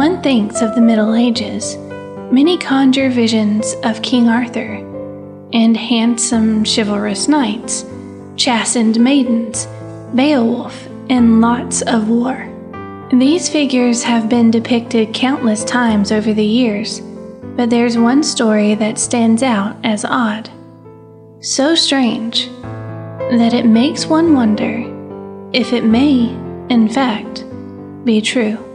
one thinks of the Middle Ages, many conjure visions of King Arthur and handsome chivalrous knights, chastened maidens, Beowulf, and lots of war. These figures have been depicted countless times over the years, but there's one story that stands out as odd. So strange that it makes one wonder if it may, in fact, be true.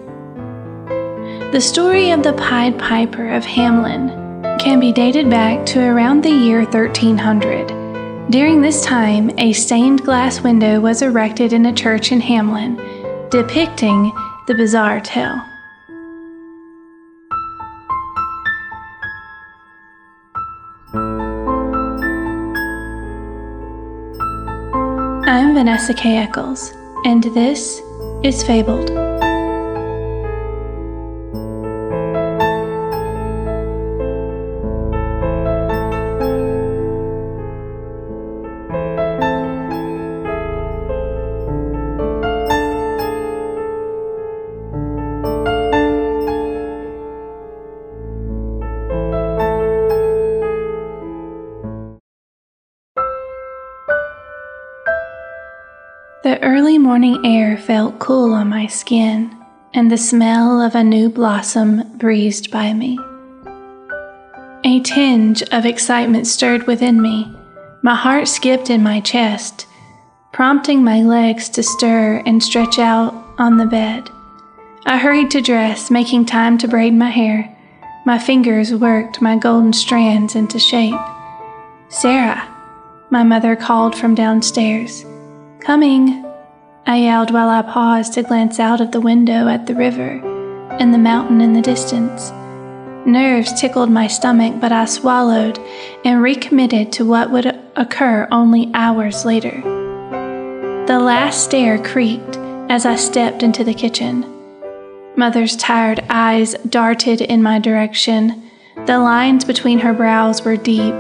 The story of the Pied Piper of Hamelin can be dated back to around the year 1300. During this time, a stained glass window was erected in a church in Hamelin, depicting the bizarre tale. I'm Vanessa K. Eccles, and this is Fabled. Morning air felt cool on my skin, and the smell of a new blossom breezed by me. A tinge of excitement stirred within me. My heart skipped in my chest, prompting my legs to stir and stretch out on the bed. I hurried to dress, making time to braid my hair. My fingers worked my golden strands into shape. Sarah, my mother called from downstairs. Coming, I yelled while I paused to glance out of the window at the river and the mountain in the distance. Nerves tickled my stomach, but I swallowed and recommitted to what would occur only hours later. The last stair creaked as I stepped into the kitchen. Mother's tired eyes darted in my direction. The lines between her brows were deep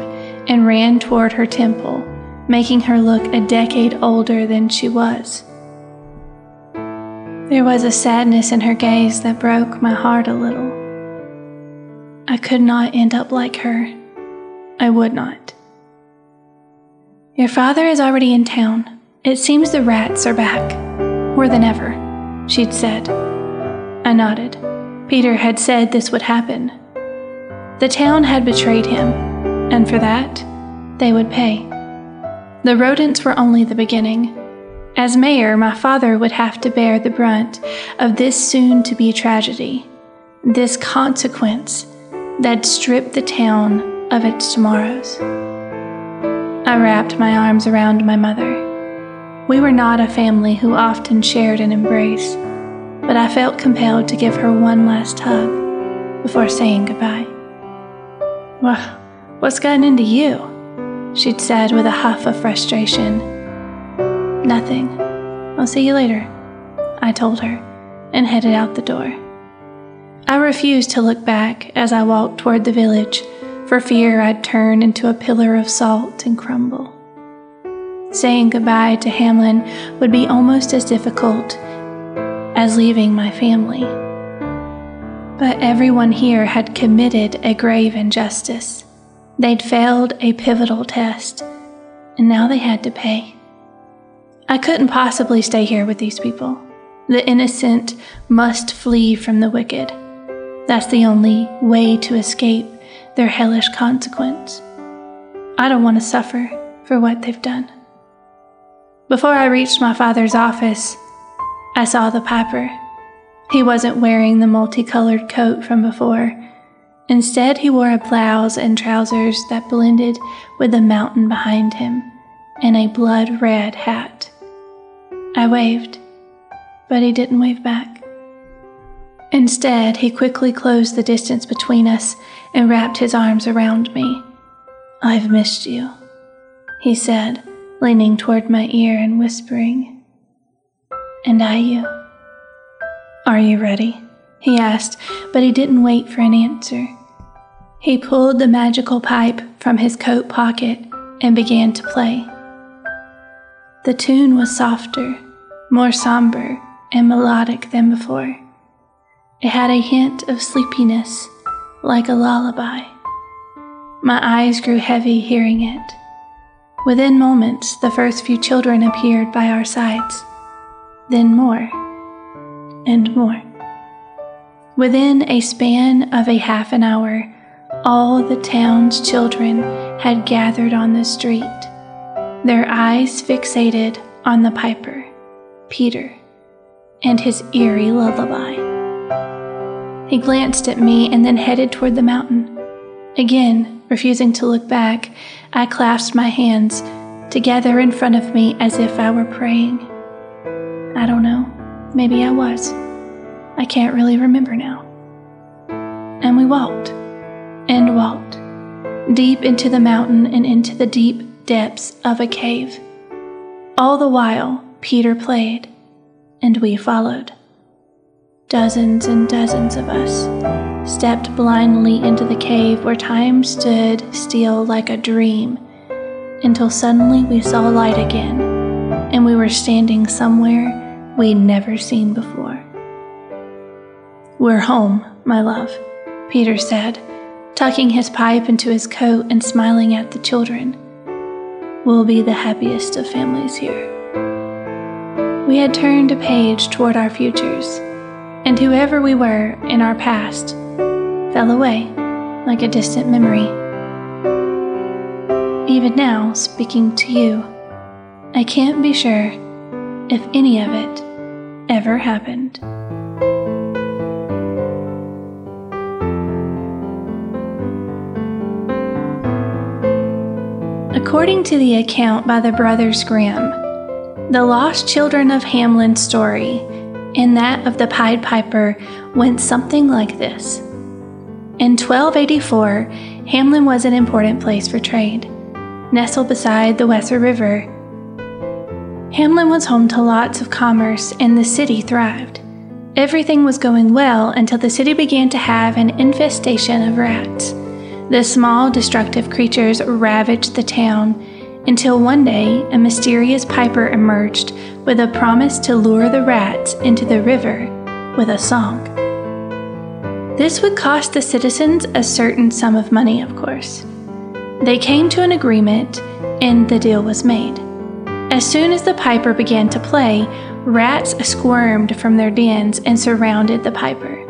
and ran toward her temple making her look a decade older than she was. There was a sadness in her gaze that broke my heart a little. I could not end up like her. I would not. Your father is already in town. It seems the rats are back. More than ever, she'd said. I nodded. Peter had said this would happen. The town had betrayed him, and for that, they would pay. The rodents were only the beginning. As mayor, my father would have to bear the brunt of this soon to be tragedy, this consequence that stripped the town of its tomorrows. I wrapped my arms around my mother. We were not a family who often shared an embrace, but I felt compelled to give her one last hug before saying goodbye. Well, what's gotten into you? she'd said with a huff of frustration. Nothing. I'll see you later, I told her, and headed out the door. I refused to look back as I walked toward the village, for fear I'd turn into a pillar of salt and crumble. Saying goodbye to Hamelin would be almost as difficult as leaving my family. But everyone here had committed a grave injustice. They'd failed a pivotal test, and now they had to pay. I couldn't possibly stay here with these people. The innocent must flee from the wicked. That's the only way to escape their hellish consequence. I don't want to suffer for what they've done. Before I reached my father's office, I saw the piper. He wasn't wearing the multicolored coat from before Instead, he wore a blouse and trousers that blended with the mountain behind him, and a blood red hat. I waved, but he didn't wave back. Instead, he quickly closed the distance between us and wrapped his arms around me. I've missed you, he said, leaning toward my ear and whispering. And I you. Are you ready? he asked, but he didn't wait for an answer. He pulled the magical pipe from his coat pocket and began to play. The tune was softer, more somber, and melodic than before. It had a hint of sleepiness, like a lullaby. My eyes grew heavy hearing it. Within moments, the first few children appeared by our sides, then more and more. Within a span of a half an hour, all the town's children had gathered on the street, their eyes fixated on the piper, Peter, and his eerie lullaby. He glanced at me and then headed toward the mountain. Again, refusing to look back, I clasped my hands together in front of me as if I were praying. I don't know, maybe I was. I can't really remember now. And we walked and walked deep into the mountain and into the deep depths of a cave. All the while, Peter played, and we followed. Dozens and dozens of us stepped blindly into the cave where time stood still like a dream until suddenly we saw light again and we were standing somewhere we'd never seen before. We're home, my love, Peter said, tucking his pipe into his coat and smiling at the children. We'll be the happiest of families here. We had turned a page toward our futures, and whoever we were in our past fell away like a distant memory. Even now, speaking to you, I can't be sure if any of it ever happened. According to the account by the Brothers Grimm, the lost children of Hamelin's story and that of the Pied Piper went something like this. In 1284, Hamelin was an important place for trade, nestled beside the Weser River. Hamelin was home to lots of commerce and the city thrived. Everything was going well until the city began to have an infestation of rats. The small, destructive creatures ravaged the town until one day a mysterious piper emerged with a promise to lure the rats into the river with a song. This would cost the citizens a certain sum of money, of course. They came to an agreement, and the deal was made. As soon as the piper began to play, rats squirmed from their dens and surrounded the piper.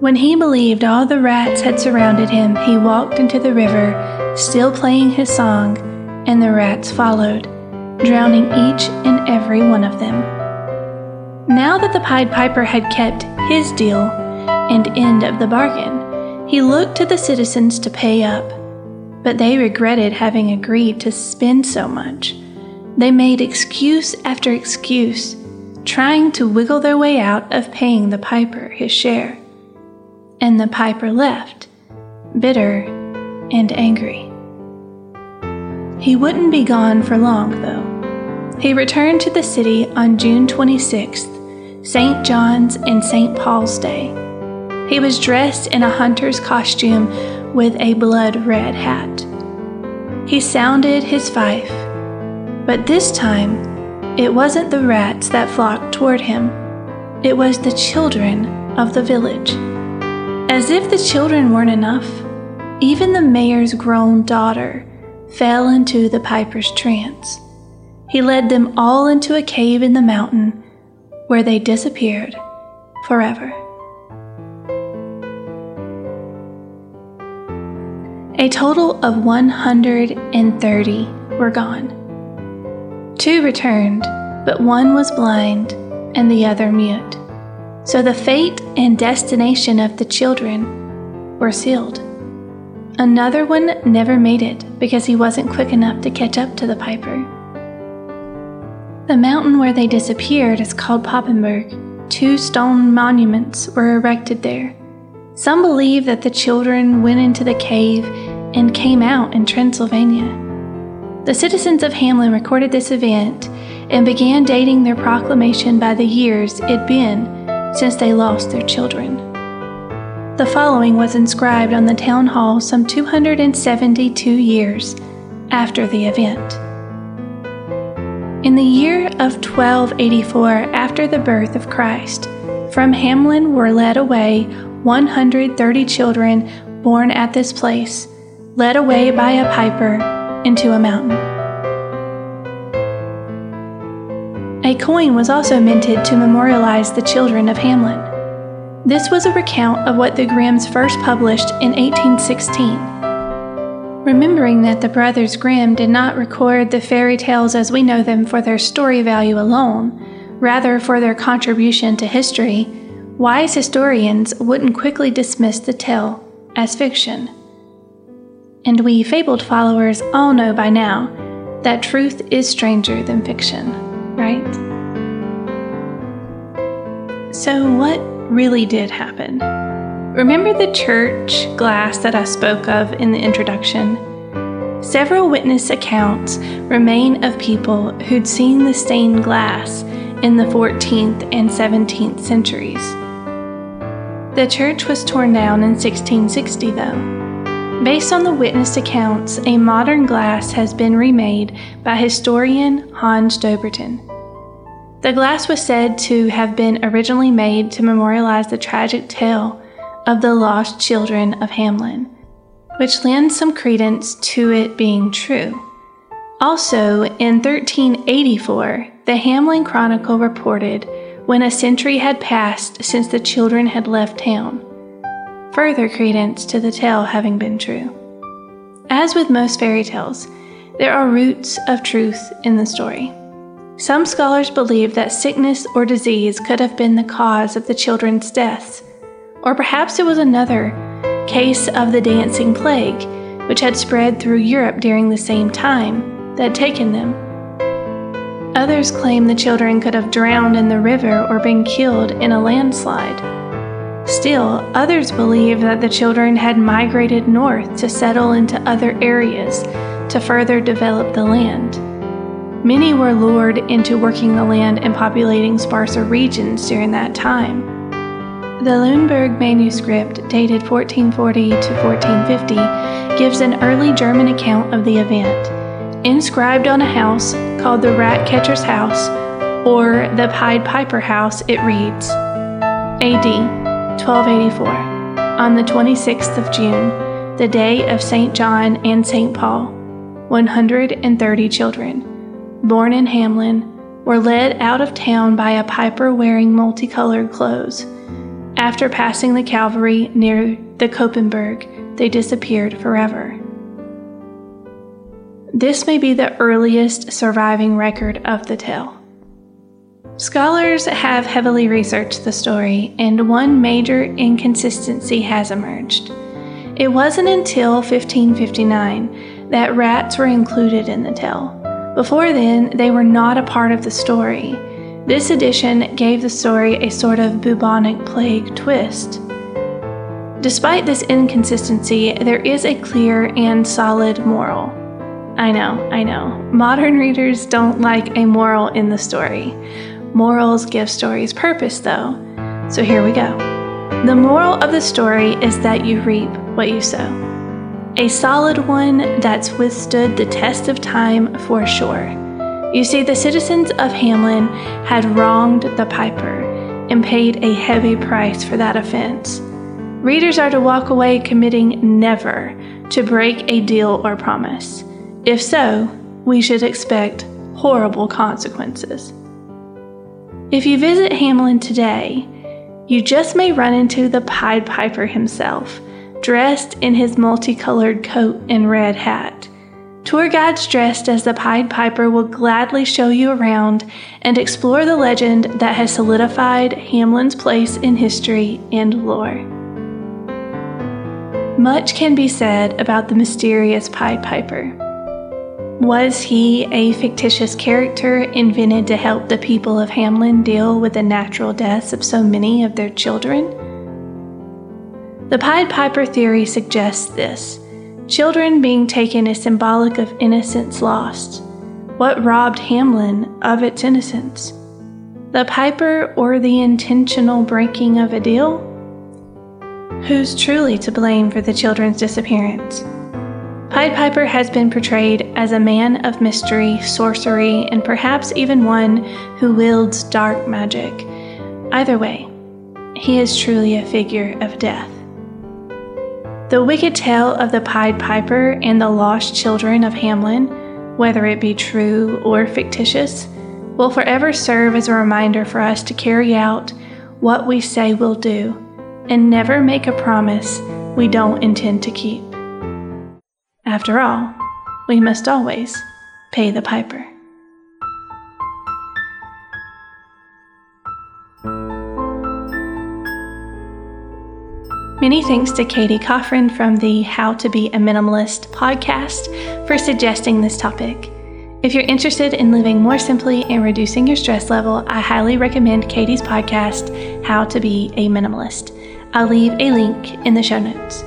When he believed all the rats had surrounded him, he walked into the river, still playing his song, and the rats followed, drowning each and every one of them. Now that the Pied Piper had kept his deal and end of the bargain, he looked to the citizens to pay up, but they regretted having agreed to spend so much. They made excuse after excuse, trying to wiggle their way out of paying the piper his share and the piper left, bitter and angry. He wouldn't be gone for long, though. He returned to the city on June 26th, St. John's and St. Paul's Day. He was dressed in a hunter's costume with a blood red hat. He sounded his fife, but this time it wasn't the rats that flocked toward him, it was the children of the village. As if the children weren't enough, even the mayor's grown daughter fell into the piper's trance. He led them all into a cave in the mountain where they disappeared forever. A total of 130 were gone. Two returned, but one was blind and the other mute. So the fate and destination of the children were sealed. Another one never made it because he wasn't quick enough to catch up to the piper. The mountain where they disappeared is called Papenburg. Two stone monuments were erected there. Some believe that the children went into the cave and came out in Transylvania. The citizens of Hamelin recorded this event and began dating their proclamation by the years it'd been since they lost their children. The following was inscribed on the town hall some 272 years after the event. In the year of 1284, after the birth of Christ, From Hamelin were led away 130 children born at this place, led away by a piper into a mountain. A coin was also minted to memorialize the children of Hamelin. This was a recount of what the Grimms first published in 1816. Remembering that the Brothers Grimm did not record the fairy tales as we know them for their story value alone, rather for their contribution to history, wise historians wouldn't quickly dismiss the tale as fiction. And we fabled followers all know by now that truth is stranger than fiction, right? So, what really did happen? Remember the church glass that I spoke of in the introduction? Several witness accounts remain of people who'd seen the stained glass in the 14th and 17th centuries. The church was torn down in 1660, though. Based on the witness accounts, a modern glass has been remade by historian Hans Dobbertin. The glass was said to have been originally made to memorialize the tragic tale of the lost children of Hamelin, which lends some credence to it being true. Also, in 1384, the Hamelin Chronicle reported when a century had passed since the children had left town, further credence to the tale having been true. As with most fairy tales, there are roots of truth in the story. Some scholars believe that sickness or disease could have been the cause of the children's deaths, or perhaps it was another case of the dancing plague, which had spread through Europe during the same time that had taken them. Others claim the children could have drowned in the river or been killed in a landslide. Still, others believe that the children had migrated north to settle into other areas to further develop the land. Many were lured into working the land and populating sparser regions during that time. The Lüneburg manuscript, dated 1440 to 1450, gives an early German account of the event. Inscribed on a house called the Rat Catcher's House or the Pied Piper House, it reads AD 1284, on the 26th of June, the day of St. John and St. Paul, 130 children, born in Hamelin, were led out of town by a piper wearing multicolored clothes. After passing the cavalry near the Koppenberg, they disappeared forever. This may be the earliest surviving record of the tale. Scholars have heavily researched the story, and one major inconsistency has emerged. It wasn't until 1559 that rats were included in the tale. Before then, they were not a part of the story. This addition gave the story a sort of bubonic plague twist. Despite this inconsistency, there is a clear and solid moral. I know, I know. Modern readers don't like a moral in the story. Morals give stories purpose, though. So here we go. The moral of the story is that you reap what you sow. A solid one that's withstood the test of time for sure. You see, the citizens of Hamelin had wronged the piper and paid a heavy price for that offense. Readers are to walk away committing never to break a deal or promise. If so, we should expect horrible consequences. If you visit Hamelin today, you just may run into the Pied Piper himself, dressed in his multicolored coat and red hat. Tour guides dressed as the Pied Piper will gladly show you around and explore the legend that has solidified Hamelin's place in history and lore. Much can be said about the mysterious Pied Piper. Was he a fictitious character invented to help the people of Hamelin deal with the natural deaths of so many of their children? The Pied Piper theory suggests this children being taken is symbolic of innocence lost. What robbed Hamelin of its innocence? The piper or the intentional breaking of a deal? Who's truly to blame for the children's disappearance? Pied Piper has been portrayed as a man of mystery, sorcery, and perhaps even one who wields dark magic. Either way, he is truly a figure of death. The wicked tale of the Pied Piper and the lost children of Hamelin, whether it be true or fictitious, will forever serve as a reminder for us to carry out what we say we'll do and never make a promise we don't intend to keep. After all, we must always pay the piper. Many thanks to Katie Coffrin from the How to Be a Minimalist podcast for suggesting this topic. If you're interested in living more simply and reducing your stress level, I highly recommend Katie's podcast, How to Be a Minimalist. I'll leave a link in the show notes.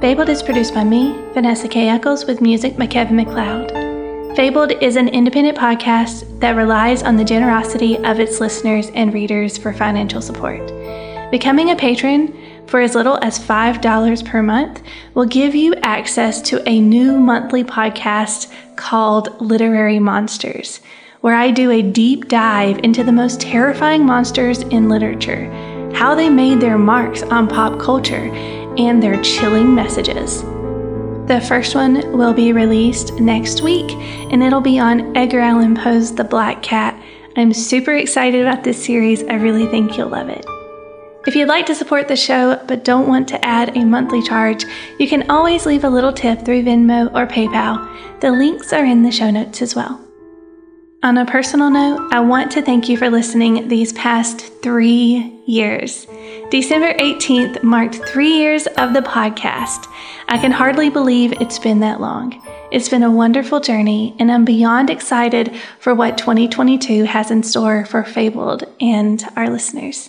Fabled is produced by me, Vanessa K. Eccles, with music by Kevin MacLeod. Fabled is an independent podcast that relies on the generosity of its listeners and readers for financial support. Becoming a patron for as little as $5 per month will give you access to a new monthly podcast called Literary Monsters, where I do a deep dive into the most terrifying monsters in literature, how they made their marks on pop culture, and their chilling messages. The first one will be released next week, and it'll be on Edgar Allan Poe's The Black Cat. I'm super excited about this series. I really think you'll love it. If you'd like to support the show but don't want to add a monthly charge, you can always leave a little tip through Venmo or PayPal. The links are in the show notes as well. On a personal note, I want to thank you for listening these past three years. December 18th marked three years of the podcast. I can hardly believe it's been that long. It's been a wonderful journey, and I'm beyond excited for what 2022 has in store for Fabled and our listeners.